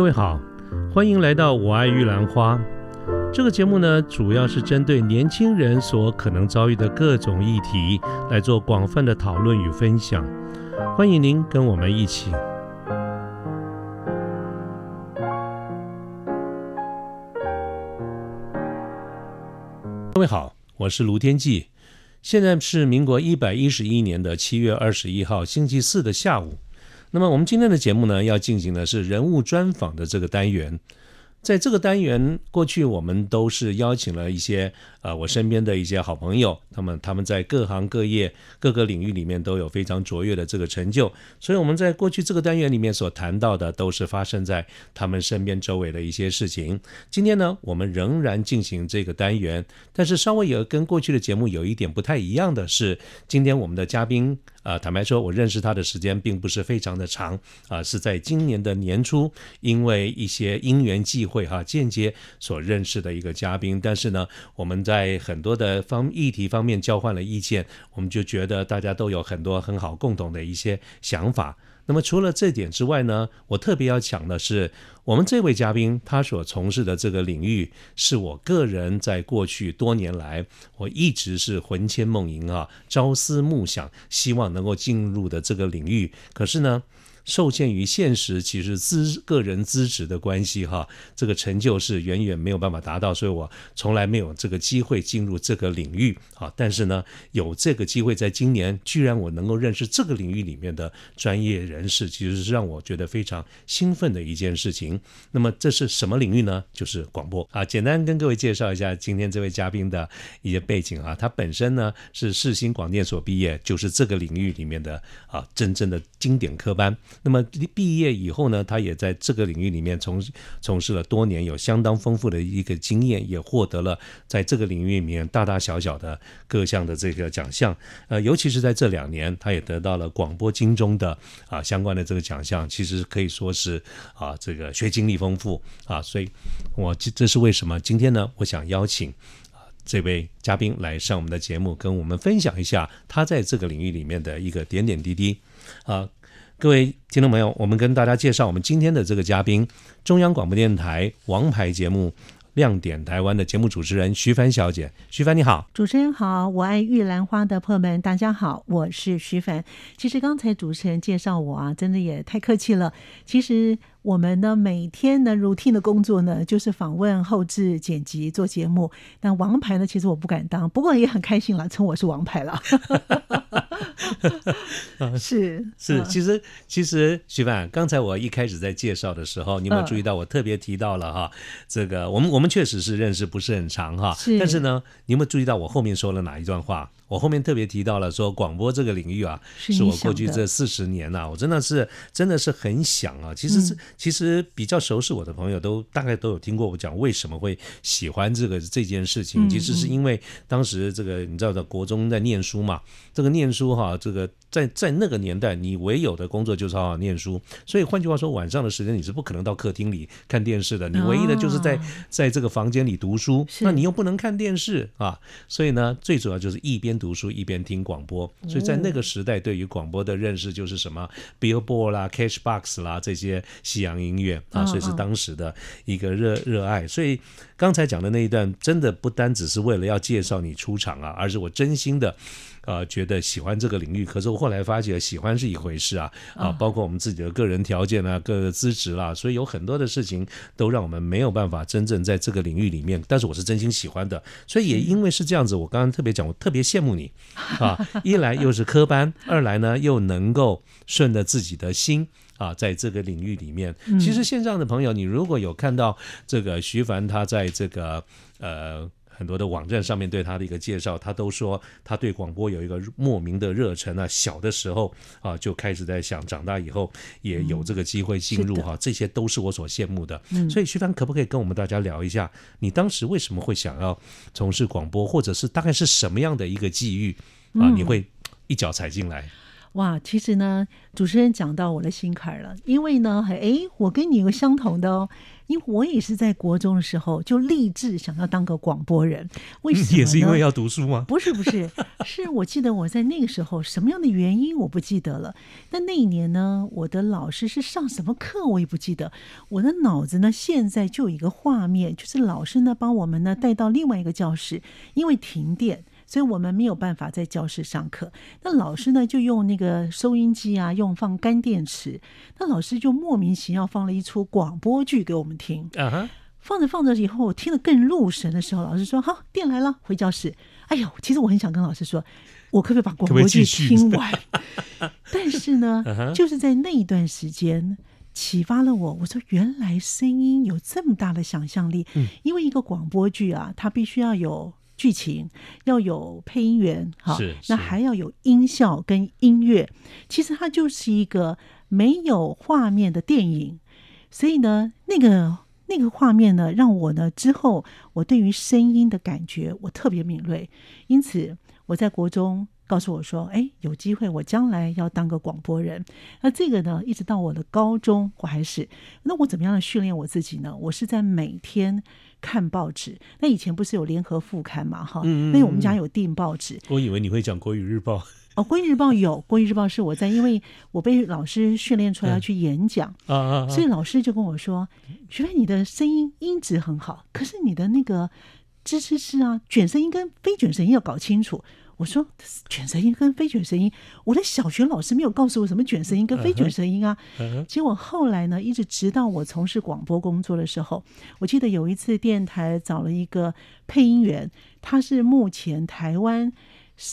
各位好，欢迎来到我爱玉兰花。这个节目呢，主要是针对年轻人所可能遭遇的各种议题来做广泛的讨论与分享。欢迎您跟我们一起。各位好，我是卢天记。现在是民国一百一十一年的七月二十一号星期四的下午。那么我们今天的节目呢，要进行的是人物专访的这个单元。在这个单元，过去我们都是邀请了一些呃我身边的一些好朋友，他们他们在各行各业各个领域里面都有非常卓越的这个成就，所以我们在过去这个单元里面所谈到的都是发生在他们身边周围的一些事情。今天呢，我们仍然进行这个单元，但是稍微有跟过去的节目有一点不太一样的是，今天我们的嘉宾。啊，坦白说，我认识他的时间并不是非常的长啊，是在今年的年初，因为一些因缘际会哈，间接所认识的一个嘉宾。但是呢，我们在很多的方议题方面交换了意见，我们就觉得大家都有很多很好共同的一些想法。那么除了这点之外呢，我特别要讲的是，我们这位嘉宾他所从事的这个领域，是我个人在过去多年来，我一直是魂牵梦萦啊，朝思暮想，希望能够进入的这个领域。可是呢。受限于现实，其实资个人资质的关系，哈，这个成就是远远没有办法达到，所以我从来没有这个机会进入这个领域，啊，但是呢，有这个机会，在今年居然我能够认识这个领域里面的专业人士，其实是让我觉得非常兴奋的一件事情。那么这是什么领域呢？就是广播啊。简单跟各位介绍一下今天这位嘉宾的一些背景啊，他本身呢是世新广电所毕业，就是这个领域里面的啊真正的经典科班。那么毕业以后呢，他也在这个领域里面从从事了多年，有相当丰富的一个经验，也获得了在这个领域里面大大小小的各项的这个奖项。呃，尤其是在这两年，他也得到了广播金钟的啊相关的这个奖项，其实可以说是啊这个学经历丰富啊。所以，我这这是为什么今天呢？我想邀请啊这位嘉宾来上我们的节目，跟我们分享一下他在这个领域里面的一个点点滴滴啊。各位听众朋友，我们跟大家介绍我们今天的这个嘉宾，中央广播电台王牌节目《亮点台湾》的节目主持人徐帆小姐。徐帆你好，主持人好，我爱玉兰花的朋友们大家好，我是徐帆。其实刚才主持人介绍我啊，真的也太客气了。其实。我们呢，每天呢，routine 的工作呢，就是访问、后置、剪辑、做节目。但王牌呢，其实我不敢当，不过也很开心了，称我是王牌了。是是，其实其实徐凡，刚才我一开始在介绍的时候，你有没有注意到我特别提到了哈？这个我们我们确实是认识不是很长哈，但是呢，你有没有注意到我后面说了哪一段话？我后面特别提到了说，广播这个领域啊，是我过去这四十年呐，我真的是真的是很想啊。其实是其实比较熟悉我的朋友都大概都有听过我讲为什么会喜欢这个这件事情。其实是因为当时这个你知道的国中在念书嘛，这个念书哈，这个在在那个年代，你唯有的工作就是好好念书。所以换句话说，晚上的时间你是不可能到客厅里看电视的，你唯一的就是在在这个房间里读书。那你又不能看电视啊，所以呢，最主要就是一边。读书一边听广播，所以在那个时代，对于广播的认识就是什么 Billboard 啦、Cashbox 啦这些西洋音乐啊，所以是当时的一个热热爱。所以刚才讲的那一段，真的不单只是为了要介绍你出场啊，而是我真心的。呃，觉得喜欢这个领域，可是我后来发觉，喜欢是一回事啊，啊，包括我们自己的个人条件啊，各个资质啦，所以有很多的事情都让我们没有办法真正在这个领域里面。但是我是真心喜欢的，所以也因为是这样子，我刚刚特别讲，我特别羡慕你啊，一来又是科班，二来呢又能够顺着自己的心啊，在这个领域里面。其实线上的朋友，你如果有看到这个徐凡他在这个呃。很多的网站上面对他的一个介绍，他都说他对广播有一个莫名的热忱啊。小的时候啊就开始在想，长大以后也有这个机会进入哈，这些都是我所羡慕的。所以徐帆可不可以跟我们大家聊一下，你当时为什么会想要从事广播，或者是大概是什么样的一个际遇啊？你会一脚踩进来？哇，其实呢，主持人讲到我的心坎儿了，因为呢，哎，我跟你有个相同的哦，因为我也是在国中的时候就立志想要当个广播人，为什么呢？也是因为要读书吗？不是不是，是我记得我在那个时候什么样的原因我不记得了。那那一年呢，我的老师是上什么课我也不记得。我的脑子呢，现在就有一个画面，就是老师呢帮我们呢带到另外一个教室，因为停电。所以我们没有办法在教室上课，那老师呢就用那个收音机啊，用放干电池。那老师就莫名其妙放了一出广播剧给我们听。放着放着以后，我听得更入神的时候，老师说：“好，电来了，回教室。”哎呦，其实我很想跟老师说，我可不可以把广播剧听完？但是呢，就是在那一段时间启发了我。我说，原来声音有这么大的想象力。嗯，因为一个广播剧啊，它必须要有。剧情要有配音员，哈，那还要有音效跟音乐。其实它就是一个没有画面的电影，所以呢，那个那个画面呢，让我呢之后我对于声音的感觉我特别敏锐。因此我在国中告诉我说：“哎，有机会我将来要当个广播人。”那这个呢，一直到我的高中我还是。那我怎么样的训练我自己呢？我是在每天。看报纸，那以前不是有联合副刊嘛？哈，那我们家有订报纸。我以为你会讲国语日报哦，国语日报有，国语日报是我在，因为我被老师训练出来要去演讲啊啊，所以老师就跟我说：“徐飞，你的声音音质很好，可是你的那个吱吱吱啊，卷声音跟非卷声音要搞清楚。”我说卷舌音跟非卷舌音，我的小学老师没有告诉我什么卷舌音跟非卷舌音啊。结果后来呢，一直直到我从事广播工作的时候，我记得有一次电台找了一个配音员，他是目前台湾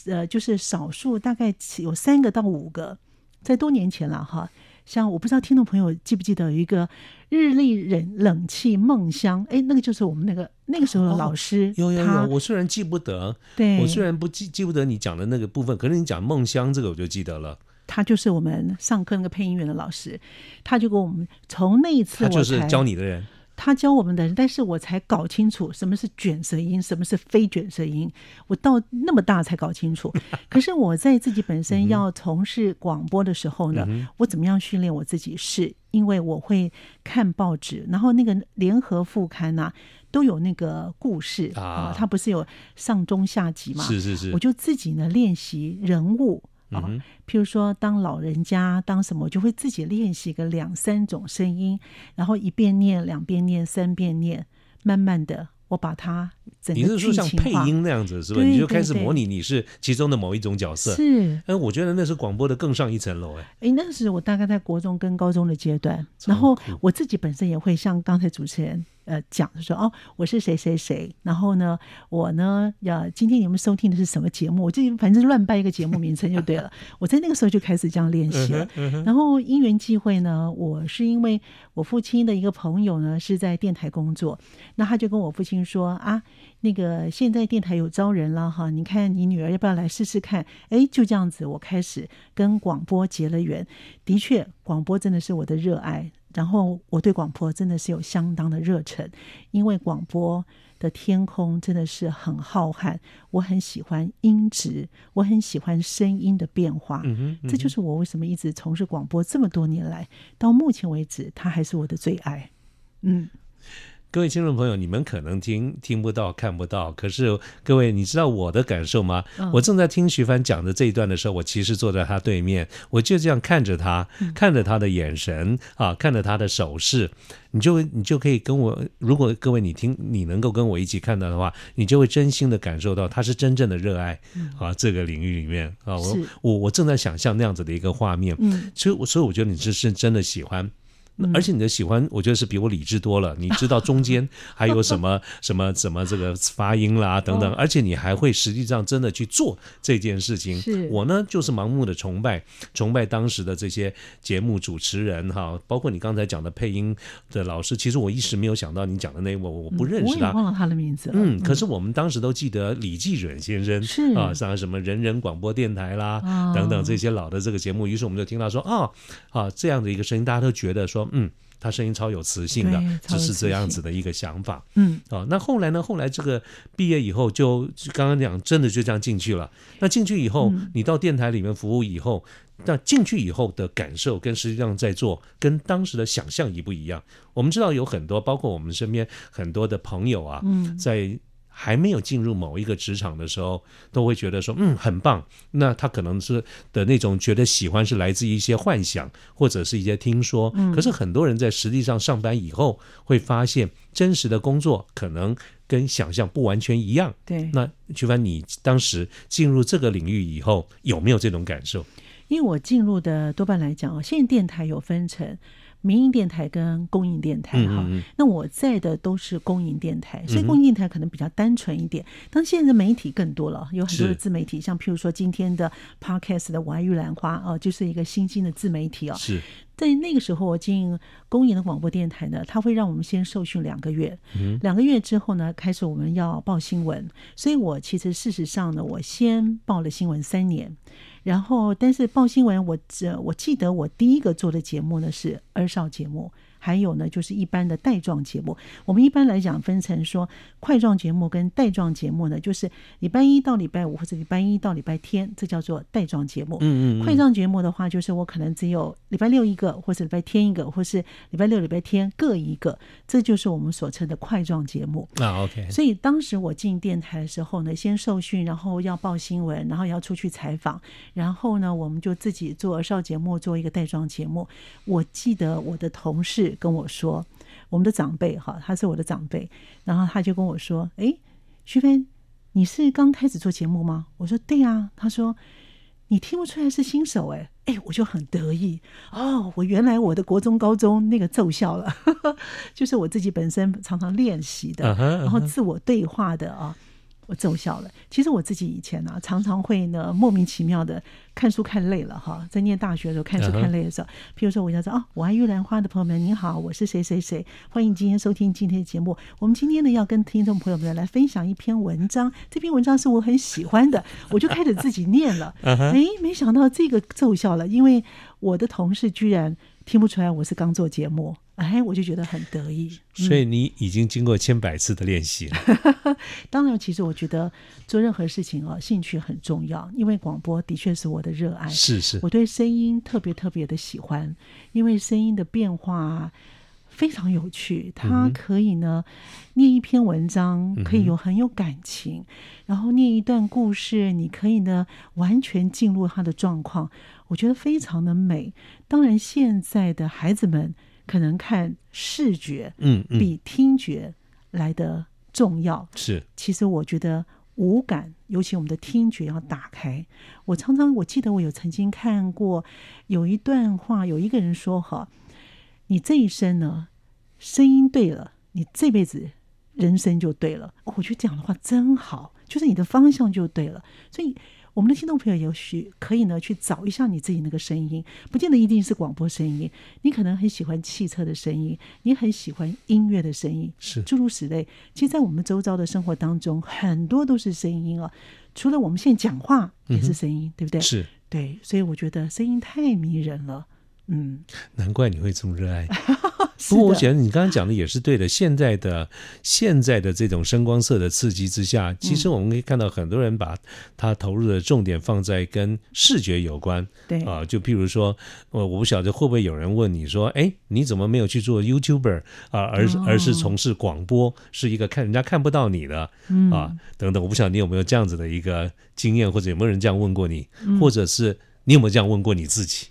呃就是少数大概有三个到五个，在多年前了哈。像我不知道听众朋友记不记得有一个日立冷冷气梦香，哎，那个就是我们那个那个时候的老师。有有有，我虽然记不得，对，我虽然不记记不得你讲的那个部分，可是你讲梦香这个我就记得了。他就是我们上课那个配音员的老师，他就给我们从那一次，他就是教你的人。他教我们的，但是我才搞清楚什么是卷舌音，什么是非卷舌音。我到那么大才搞清楚。可是我在自己本身要从事广播的时候呢，我怎么样训练我自己？是因为我会看报纸，然后那个联合副刊呐都有那个故事啊，它不是有上中下集嘛？是是是，我就自己呢练习人物。啊，譬如说，当老人家当什么，就会自己练习个两三种声音，然后一遍念，两遍念，三遍念，慢慢的，我把它整个你是说像配音那样子是吧？你就开始模拟你是其中的某一种角色。是，哎，我觉得那是广播的更上一层楼哎。哎，那是我大概在国中跟高中的阶段，然后我自己本身也会像刚才主持人。呃，讲就说哦，我是谁谁谁，然后呢，我呢，要今天你们收听的是什么节目？我就反正乱掰一个节目名称就对了。我在那个时候就开始这样练习了。然后因缘际会呢，我是因为我父亲的一个朋友呢是在电台工作，那他就跟我父亲说啊，那个现在电台有招人了哈，你看你女儿要不要来试试看？哎，就这样子，我开始跟广播结了缘。的确，广播真的是我的热爱。然后我对广播真的是有相当的热忱，因为广播的天空真的是很浩瀚，我很喜欢音质，我很喜欢声音的变化，这就是我为什么一直从事广播这么多年来，到目前为止，它还是我的最爱。嗯。各位听众朋友，你们可能听听不到、看不到，可是各位，你知道我的感受吗？我正在听徐帆讲的这一段的时候，我其实坐在他对面，我就这样看着他，看着他的眼神啊，看着他的手势，你就你就可以跟我，如果各位你听，你能够跟我一起看到的话，你就会真心的感受到他是真正的热爱啊这个领域里面。啊，我我我正在想象那样子的一个画面，所以所以我觉得你是是真的喜欢。而且你的喜欢，我觉得是比我理智多了。你知道中间 还有什么什么什么这个发音啦等等，而且你还会实际上真的去做这件事情。我呢就是盲目的崇拜，崇拜当时的这些节目主持人哈，包括你刚才讲的配音的老师。其实我一时没有想到你讲的那我我不认识他，忘了他的名字。嗯，可是我们当时都记得李继远先生是啊，像什么人人广播电台啦等等这些老的这个节目。于是我们就听到说啊啊这样的一个声音，大家都觉得说。嗯，他声音超有磁性的只是这样子的一个想法。嗯，哦，那后来呢？后来这个毕业以后就，就刚刚讲，真的就这样进去了。那进去以后，嗯你到电台里面服务以后，那进去以后的感受跟实际上在做，跟当时的想象一不一样？我们知道有很多，包括我们身边很多的朋友啊，嗯在还没有进入某一个职场的时候，都会觉得说，嗯，很棒。那他可能是的那种觉得喜欢是来自于一些幻想或者是一些听说。嗯可是很多人在实际上上班以后，会发现真实的工作可能跟想象不完全一样。对。那徐凡，你当时进入这个领域以后，有没有这种感受？因为我进入的多半来讲哦，现在电台有分成民营电台跟公营电台哈。嗯嗯那我在的都是公营电台，所以公营电台可能比较单纯一点。当现在的媒体更多了，有很多的自媒体，像譬如说今天的 podcast 的“我爱玉兰花”哦，就是一个新兴的自媒体哦。是，在那个时候，我进公营的广播电台呢，他会让我们先受训两个月，嗯两个月之后呢，开始我们要报新闻。所以我其实事实上呢，我先报了新闻三年，然后但是报新闻我这我记得我第一个做的节目呢是二少节目。还有呢，就是一般的带状节目。我们一般来讲分成说，块状节目跟带状节目呢，就是礼拜一到礼拜五或者礼拜一到礼拜天，这叫做带状节目。嗯嗯嗯，块状节目的话，就是我可能只有礼拜六一个，或者礼拜天一个，或是礼拜六、礼拜天各一个，这就是我们所称的块状节目。啊，OK，所以当时我进电台的时候呢，先受训，然后要报新闻，然后也要出去采访，然后呢，我们就自己做儿少节目，做一个带状节目。我记得我的同事跟我说，我们的长辈哈，他是我的长辈，然后他就跟我说：“诶，徐飞，你是刚开始做节目吗？”我说：“对啊。”他说：“你听不出来是新手诶。哎，我就很得意哦！我原来我的国中、高中那个奏效了，就是我自己本身常常练习的然后自我对话的啊，我奏效了。其实我自己以前呢、常常会呢莫名其妙的看书看累了哈，在念大学的时候看书看累的时候，譬如说我要说啊，我爱玉兰花的朋友们，您好，我是谁谁谁，欢迎今天收听今天的节目。我们今天呢要跟听众朋友们来分享一篇文章，这篇文章是我很喜欢的，我就开始自己念了。嗯哎，没想到这个奏效了，因为我的同事居然听不出来我是刚做节目，哎，我就觉得很得意。所以你已经经过千百次的练习了。当然，其实我觉得做任何事情啊，兴趣很重要，因为广播的确是我的热爱。是是我，对声音特别特别的喜欢，因为声音的变化非常有趣。它可以呢，念一篇文章可以有很有感情，然后念一段故事，你可以呢完全进入他的状况，我觉得非常的美。当然，现在的孩子们可能看视觉嗯嗯，比听觉来的重要。是其实我觉得五感，尤其我们的听觉要打开。我常常我记得我有曾经看过有一段话，有一个人说：“哈，你这一生呢，声音对了，你这辈子人生就对了。哦”我觉得讲的话真好，就是你的方向就对了。所以。我们的听众朋友也许可以呢去找一下你自己那个声音，不见得一定是广播声音，你可能很喜欢汽车的声音，你很喜欢音乐的声音，是诸如此类。其实，在我们周遭的生活当中，很多都是声音啊。除了我们现在讲话也是声音，对不对？是，对，所以我觉得声音太迷人了。嗯，难怪你会这么热爱。是不过，我的觉得你刚刚讲的也是对的。现在的现在的这种声光色的刺激之下，其实我们可以看到很多人把他投入的重点放在跟视觉有关对啊。就譬如说，我，我不晓得会不会有人问你说，哎，你怎么没有去做 YouTuber 啊，而是而是从事广播，是一个看人家看不到你的嗯啊等等。我不晓得你有没有这样子的一个经验，或者有没有人这样问过你，或者是你有没有这样问过你自己？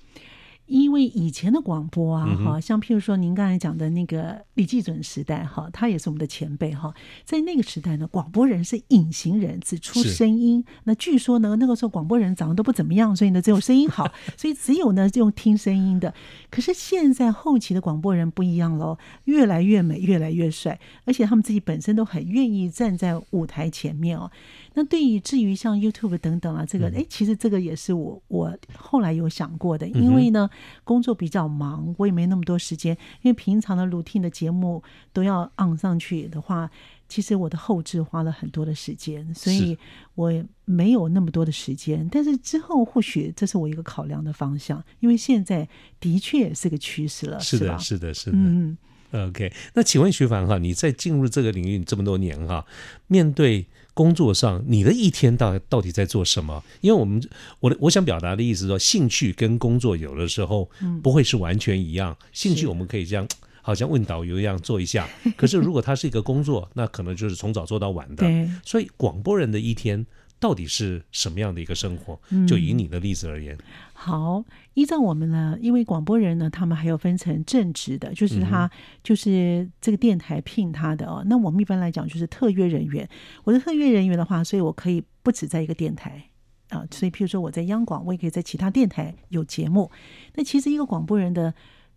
因为以前的广播啊，哈、像譬如说您刚才讲的那个李济准时代，哈，他也是我们的前辈，哈，在那个时代呢，广播人是隐形人，只出声音。那据说呢，那个时候广播人长得都不怎么样，所以呢，只有声音好，所以只有呢用听声音的。可是现在后期的广播人不一样喽，越来越美，越来越帅，而且他们自己本身都很愿意站在舞台前面哦。那对于至于像 YouTube 等等啊，这个哎、其实这个也是我我后来有想过的，因为呢工作比较忙，我也没那么多时间，因为平常的 routine 的节目都要 on 上去的话，其实我的后置花了很多的时间，所以我没有那么多的时间。但是之后或许这是我一个考量的方向，因为现在的确是个趋势了，是的，是的，是的。嗯，OK，那请问徐凡哈，你在进入这个领域这么多年哈，面对工作上你的一天到到底在做什么？因为我们我的我想表达的意思是说，兴趣跟工作有的时候不会是完全一样。兴趣我们可以这样。好像问导游一样做一下，可是如果它是一个工作，那可能就是从早做到晚的。所以广播人的一天到底是什么样的一个生活？嗯就以你的例子而言，好，依照我们呢，因为广播人呢，他们还有分成正职的，就是他、就是这个电台聘他的哦。那我们一般来讲就是特约人员。我的特约人员的话，所以我可以不止在一个电台啊，所以譬如说我在央广，我也可以在其他电台有节目。那其实一个广播人的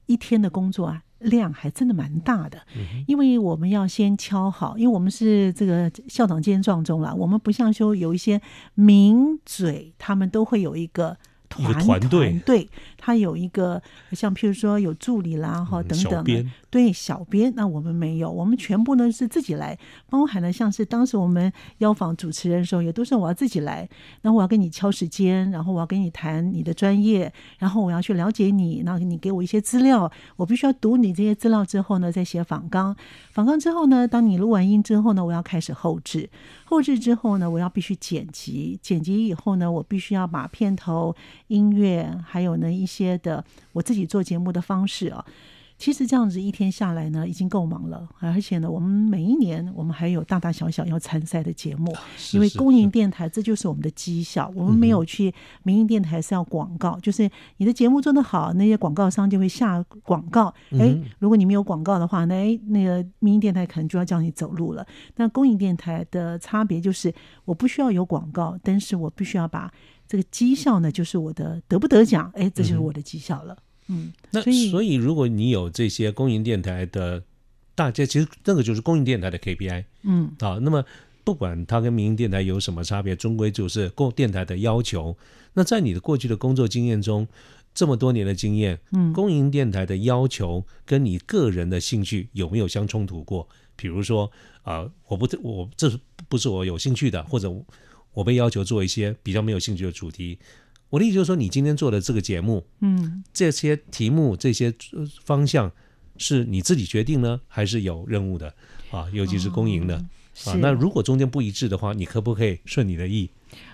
一天的工作啊。量还真的蛮大的，因为我们要先敲好，因为我们是这个校长兼撞钟了，我们不像说有一些名嘴，他们都会有一个团团队，他有一个像譬如说有助理啦哈、嗯等等对小编，那我们没有，我们全部呢是自己来，包含了像是当时我们邀访主持人的时候，也都是我要自己来，然后我要跟你敲时间，然后我要跟你谈你的专业，然后我要去了解你，然后你给我一些资料，我必须要读你这些资料之后呢，再写访纲，访纲之后呢，当你录完音之后呢，我要开始后置，后置之后呢，我要必须剪辑，剪辑以后呢，我必须要把片头、音乐，还有呢一些的我自己做节目的方式啊。其实这样子一天下来呢，已经够忙了，而且呢，我们每一年我们还有大大小小要参赛的节目，因为公营电台这就是我们的绩效，我们没有去民营电台是要广告，就是你的节目做得好，那些广告商就会下广告。哎，如果你没有广告的话，那哎那个民营电台可能就要叫你走路了。那公营电台的差别就是，我不需要有广告，但是我必须要把这个绩效呢，就是我的得不得奖，哎，这就是我的绩效了。嗯，那所以如果你有这些公营电台的大家，其实那个就是公营电台的 KPI 嗯，啊。那么不管它跟民营电台有什么差别，终归就是公电台的要求。那在你的过去的工作经验中，这么多年的经验，嗯公营电台的要求跟你个人的兴趣有没有相冲突过？比如说啊、我不我这是不是我有兴趣的，或者我被要求做一些比较没有兴趣的主题。我的意思就是说，你今天做的这个节目，嗯，这些题目、这些呃方向是你自己决定呢，还是有任务的啊？尤其是公营的、啊。那如果中间不一致的话，你可不可以顺你的意？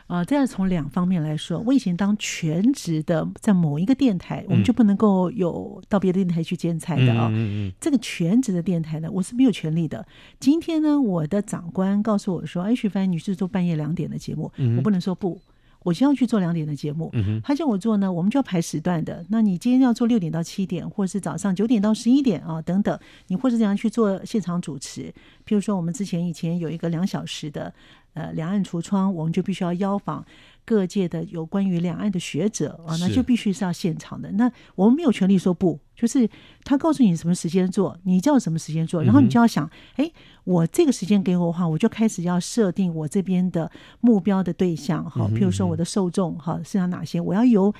啊、这样从两方面来说，我以前当全职的，在某一个电台，我们就不能够有到别的电台去兼差的啊、嗯嗯这个全职的电台呢，我是没有权利的。今天呢，我的长官告诉我说：“哎，徐帆，你是做半夜两点的节目，我不能说不，我就要去做两点的节目。嗯他叫我做呢，我们就要排时段的。那你今天要做六点到七点，或者是早上九点到十一点啊，等等，你或者怎样去做现场主持？譬如说，我们之前以前有一个两小时的呃两岸橱窗，我们就必须要邀访各界的有关于两岸的学者啊，那就必须是要现场的。那我们没有权利说不，就是他告诉你什么时间做，你叫什么时间做，然后你就要想，哎、我这个时间给我的话，我就开始要设定我这边的目标的对象，好，譬如说我的受众，哈，是要哪些，我要由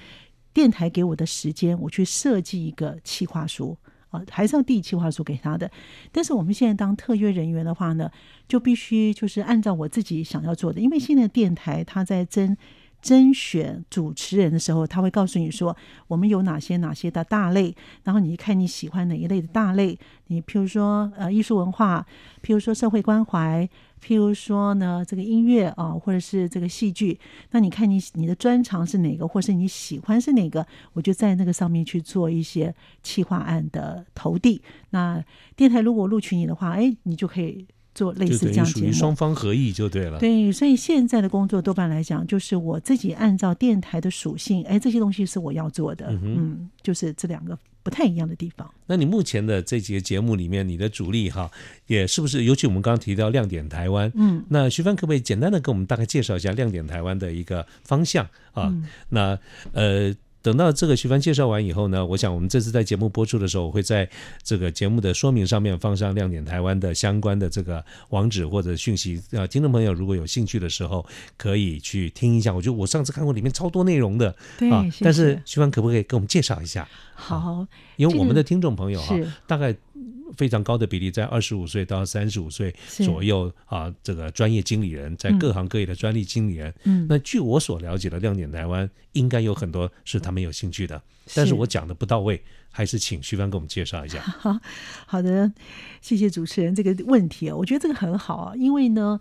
电台给我的时间，我去设计一个企划书。啊，还是要递企划书给他的，但是我们现在当特约人员的话呢，就必须就是按照我自己想要做的，因为现在电台它在增甄选主持人的时候，他会告诉你说我们有哪些哪些的大类，然后你看你喜欢哪一类的大类，你譬如说呃艺术文化，譬如说社会关怀，譬如说呢这个音乐啊，或者是这个戏剧，那你看你你的专长是哪个，或是你喜欢是哪个，我就在那个上面去做一些企划案的投递。那电台如果录取你的话，哎，你就可以做类似这样节目。双方合意就对了。对，所以现在的工作多半来讲，就是我自己按照电台的属性，哎，这些东西是我要做的，嗯就是这两个不太一样的地方。那你目前的这几个节目里面，你的主力哈，也是不是？尤其我们刚刚提到亮点台湾，嗯，那徐帆可不可以简单的给我们大概介绍一下亮点台湾的一个方向啊？嗯那呃。等到这个徐帆介绍完以后呢，我想我们这次在节目播出的时候，我会在这个节目的说明上面放上亮点台湾的相关的这个网址或者讯息。呃，听众朋友如果有兴趣的时候，可以去听一下。我觉得我上次看过里面超多内容的对，啊，谢但是徐帆可不可以给我们介绍一下？好，因为我们的听众朋友哈、是大概非常高的比例在二十五岁到三十五岁左右啊，这个专业经理人在各行各业的专利经理人。嗯，那据我所了解的，亮点台湾应该有很多是他们有兴趣的，但是我讲的不到位，还是请徐帆给我们介绍一下。好好的，谢谢主持人这个问题啊，我觉得这个很好啊，因为呢，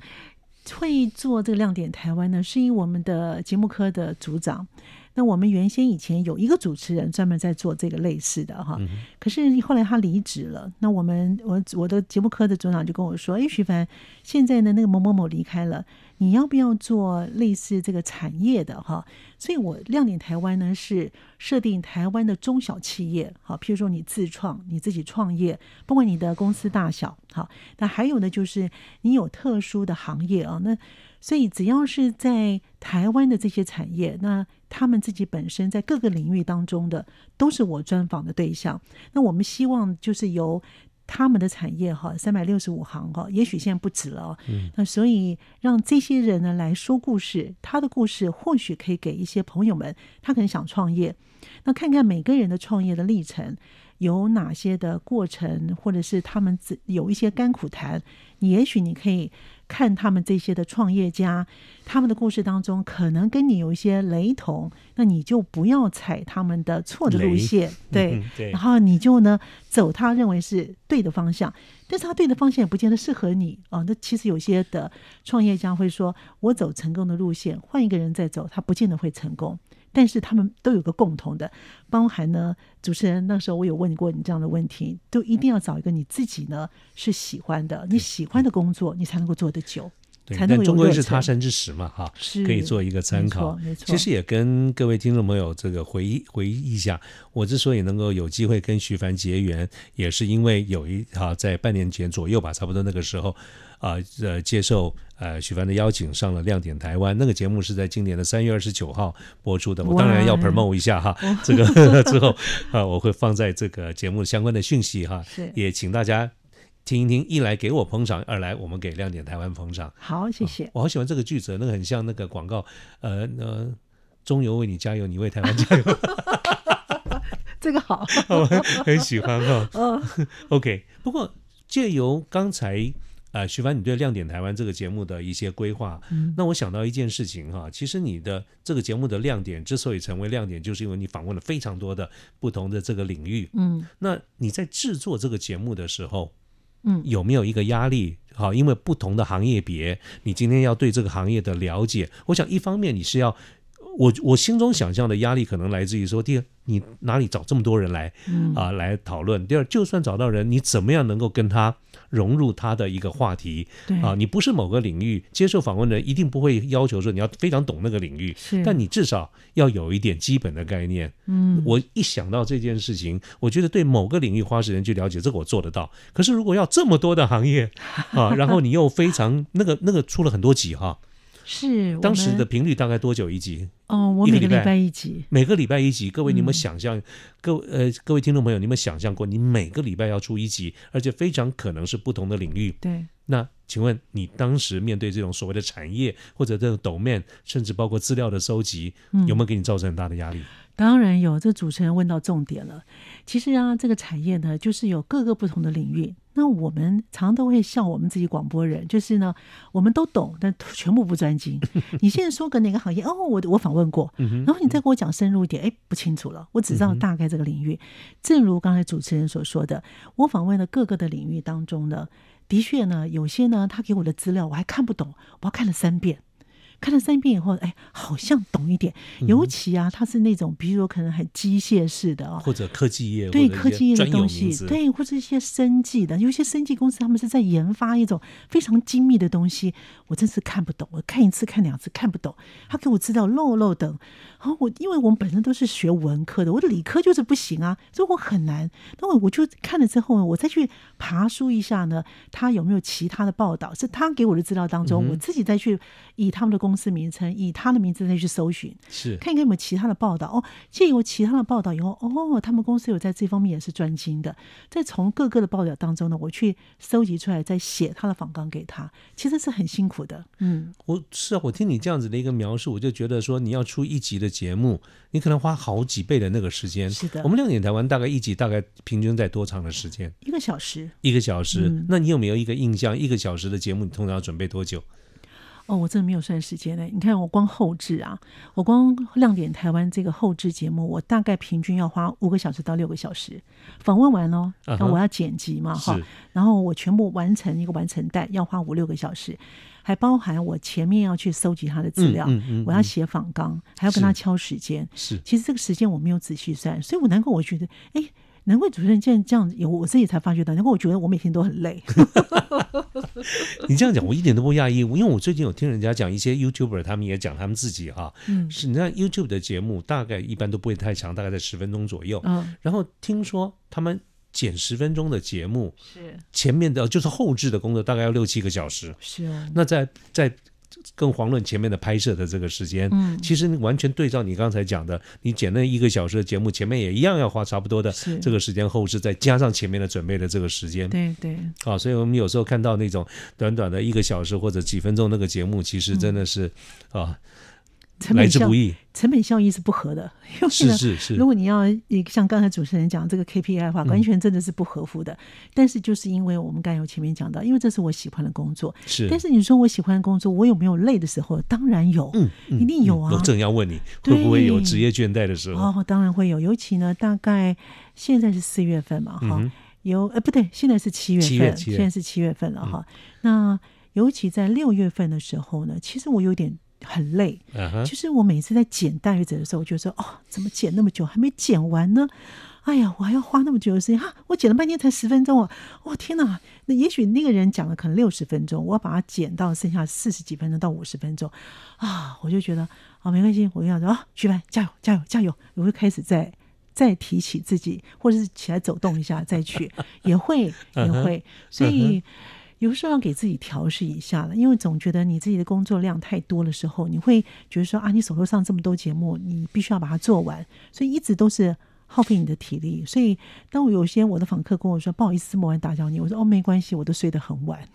会做这个亮点台湾呢，是因为我们的节目科的组长。那我们原先以前有一个主持人专门在做这个类似的哈，可是后来他离职了。那我们我我的节目科的组长就跟我说：“哎，徐凡，现在呢那个某某某离开了，你要不要做类似这个产业的哈？”所以，我亮点台湾呢是设定台湾的中小企业，好，譬如说你自创，你自己创业，不管你的公司大小，好，那还有呢就是你有特殊的行业啊，那所以只要是在台湾的这些产业，那他们自己本身在各个领域当中的，都是我专访的对象。那我们希望就是由他们的产业哈，三百六十五行哈，也许现在不止了哦。嗯，那所以让这些人呢来说故事，他的故事或许可以给一些朋友们，他可能想创业，那看看每个人的创业的历程有哪些的过程，或者是他们自有一些甘苦谈，也许你可以看他们这些的创业家，他们的故事当中可能跟你有一些雷同，那你就不要踩他们的错的路线，对。嗯对然，后你就呢走他认为是对的方向，但是他对的方向也不见得适合你哦、那其实有些的创业家会说，我走成功的路线，换一个人再走，他不见得会成功。但是他们都有个共同的，包含呢，主持人那时候我有问过你这样的问题，都一定要找一个你自己呢是喜欢的，你喜欢的工作，你才能够做得久，对但终归是他山之石嘛，哈，可以做一个参考。其实也跟各位听众朋友这个回忆回忆一下，我之所以能够有机会跟徐凡结缘，也是因为有一哈在半年前左右吧，差不多那个时候。啊，呃，接受呃徐凡的邀请上了《亮点台湾》那个节目是在今年的三月二十九号播出的。我当然要 promote 一下哈，这个 之后啊，我会放在这个节目相关的讯息哈，是也请大家听一听，一来给我捧场，二来我们给亮点台湾捧场。好，谢谢。我好喜欢这个句子，那个很像那个广告，呃呃，中油为你加油，你为台湾加油，这个好，我 很很喜欢哈。嗯 OK，不过借由刚才呃徐凡你对《亮点台湾》这个节目的一些规划，嗯那我想到一件事情哈，其实你的这个节目的亮点之所以成为亮点，就是因为你访问了非常多的不同的这个领域。嗯那你在制作这个节目的时候，嗯有没有一个压力？好，因为不同的行业别，你今天要对这个行业的了解，我想一方面你是要。我我心中想象的压力可能来自于说，第二，你哪里找这么多人来嗯啊来讨论？第二，就算找到人，你怎么样能够跟他融入他的一个话题对啊？你不是某个领域接受访问的人，一定不会要求说你要非常懂那个领域，是，但你至少要有一点基本的概念。嗯我一想到这件事情，我觉得对某个领域花时间去了解，这个我做得到。可是如果要这么多的行业啊，然后你又非常那个那个出了很多集哈，是当时的频率大概多久一集？哦，我每个礼拜一集，每个礼拜一集，各位你有没有嗯想象？各位呃各位听众朋友，你有没有想象过，你每个礼拜要出一集，而且非常可能是不同的领域？对，那请问你当时面对这种所谓的产业或者这种 domain，甚至包括资料的收集，嗯有没有给你造成很大的压力？当然有，这主持人问到重点了。其实啊，这个产业呢，就是有各个不同的领域。那我们常常都会笑我们自己广播人，就是呢，我们都懂，但全部不专精。你现在说个哪个行业，哦，我我访问过，然后你再给我讲深入一点，哎，不清楚了，我只知道大概这个领域。正如刚才主持人所说的，我访问了各个的领域当中呢，的确呢，有些呢，他给我的资料我还看不懂，我要看了三遍。看了三遍以后，哎，好像懂一点。尤其啊，它是那种，比如说可能很机械式的啊、或者科技业，对科技业的东西，对，或者一些生技的，有一些生技公司他们是在研发一种非常精密的东西，我真是看不懂，我看一次看两次看不懂，他给我资料漏漏等，然后我因为我们本身都是学文科的，我的理科就是不行啊，所以我很难，那我我就看了之后呢，我再去爬书一下呢，他有没有其他的报道，是他给我的资料当中，我自己再去以他们的公公司名称，以他的名字再去搜寻，是看看有没有其他的报道。哦，借由其他的报道以后，哦，他们公司有在这方面也是专精的。再从各个的报道当中呢，我去搜集出来，再写他的访纲给他，其实是很辛苦的。嗯，我是啊，我听你这样子的一个描述，我就觉得说你要出一集的节目，你可能花好几倍的那个时间。是的我们亮点台湾大概一集大概平均在多长的时间？一个小时。一个小时。嗯那你有没有一个印象？一个小时的节目，你通常要准备多久？哦，我真的没有算时间呢。你看，我光后置啊，我光亮点台湾这个后置节目，我大概平均要花五个小时到六个小时。访问完喽，啊哈然后我要剪辑嘛，哈、是然后我全部完成一个完成带，要花五六个小时，还包含我前面要去搜集他的资料，嗯嗯嗯我要写访纲，还要跟他敲时间。是其实这个时间我没有仔细算，所以我难怪我觉得，哎，难怪主持人竟然这样子，有我自己才发觉到，难怪我觉得我每天都很累。你这样讲，我一点都不讶异，因为我最近有听人家讲一些 YouTuber，他们也讲他们自己哈、嗯。是你看 YouTube 的节目大概一般都不会太长，大概在十分钟左右。嗯，然后听说他们剪十分钟的节目，是。前面的就是后置的工作大概要六七个小时，是啊，那在在更遑论前面的拍摄的这个时间，嗯。其实你完全对照你刚才讲的，你剪那一个小时的节目，前面也一样要花差不多的这个时间后置，再加上前面的准备的这个时间，对对，啊，所以我们有时候看到那种短短的一个小时或者几分钟那个节目，其实真的是、啊成本效来之不易，成本效益是不合的，因为是是是。如，果你要你像刚才主持人讲这个 KPI 的话，完全真的是不合乎的。但是就是因为我们刚才有前面讲到，因为这是我喜欢的工作，是，但是你说我喜欢的工作，我有没有累的时候？当然有，嗯嗯一定有啊。正要问你，会不会有职业倦怠的时候？哦，当然会有。尤其呢，大概现在是四月份嘛，哈、嗯有呃不对，现在是七月份，现在是七月份了哈。那尤其在六月份的时候呢，其实我有点很累，啊哈，就是我每次在剪大月子的时候，我就说哦，怎么剪那么久还没剪完呢？哎呀，我还要花那么久的时间。哈，我剪了半天才十分钟啊！哦天哪，那也许那个人讲了可能六十分钟，我要把它剪到剩下四十几分钟到五十分钟。啊，我就觉得啊没关系，我就想说啊，徐凡加油加油加油，我会开始再再提起自己，或者是起来走动一下再去，也会也会，所以。有时候要给自己调试一下了，因为总觉得你自己的工作量太多的时候，你会觉得说啊，你手头上这么多节目，你必须要把它做完，所以一直都是耗费你的体力。所以当我有些我的访客跟我说不好意思这么晚打扰你，我说哦没关系，我都睡得很晚，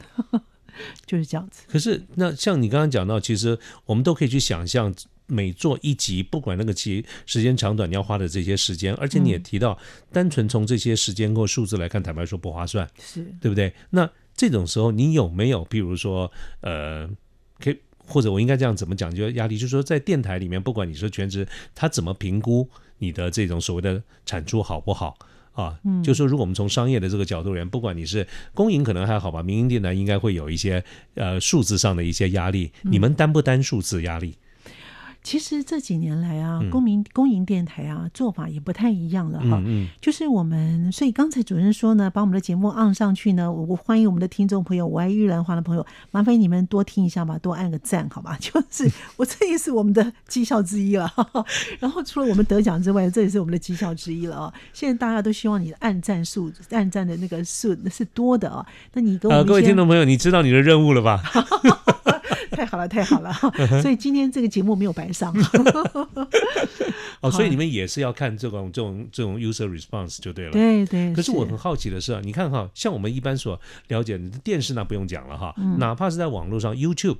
就是这样子。可是那像你刚刚讲到，其实我们都可以去想象。每做一集，不管那个集时间长短，你要花的这些时间，而且你也提到，单纯从这些时间或数字来看，坦白说不划算。是对不对？那这种时候，你有没有，比如说，呃，可以或者我应该这样怎么讲？就是压力，就是说，在电台里面，不管你说全职，他怎么评估你的这种所谓的产出好不好？啊，嗯，就说如果我们从商业的这个角度而言，不管你是公营可能还好吧，民营电台应该会有一些呃数字上的一些压力，你们担不担数字压力？其实这几年来啊，嗯公民公营电台啊做法也不太一样了哈。嗯嗯，就是我们，所以刚才主任说呢，把我们的节目按上去呢，我我欢迎我们的听众朋友，我爱玉兰花的朋友，麻烦你们多听一下吧，多按个赞，好吧？就是我这也是我们的绩效之一了。哈 哈然后除了我们得奖之外，这也是我们的绩效之一了啊。现在大家都希望你的按赞数、按赞的那个数是多的啊。那你跟我呃，们各位听众朋友，你知道你的任务了吧？太好了，太好了，所以今天这个节目没有白上。哦，所以你们也是要看这种这种这种 user response 就对了。对对，可是我很好奇的是啊，你看哈，像我们一般所了解的电视那不用讲了哈，哪怕是在网络上 YouTube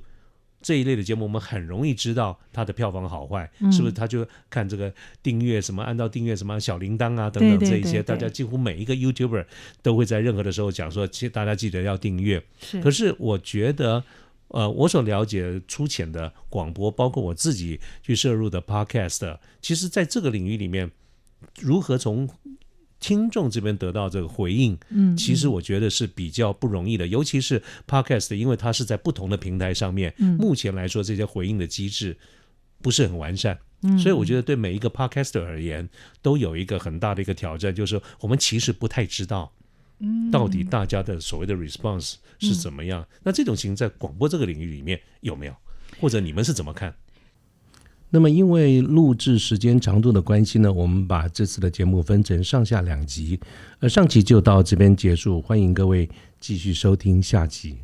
这一类的节目，我们很容易知道它的票房好坏，是不是？他就看这个订阅什么，按照订阅什么小铃铛啊等等这一些，对对大家几乎每一个 YouTuber 都会在任何的时候讲说，其实大家记得要订阅。是可是我觉得，呃，我所了解粗浅的广播，包括我自己去摄入的 Podcast，其实在这个领域里面，如何从听众这边得到这个回应，嗯，其实我觉得是比较不容易的，尤其是 Podcast，因为它是在不同的平台上面，嗯目前来说这些回应的机制不是很完善。嗯所以我觉得对每一个 podcaster 而言，都有一个很大的一个挑战，就是我们其实不太知道，嗯到底大家的所谓的 response 是怎么样。那这种情形在广播这个领域里面有没有？或者你们是怎么看？那么，因为录制时间长度的关系呢，我们把这次的节目分成上下两集，呃，上集就到这边结束，欢迎各位继续收听下集。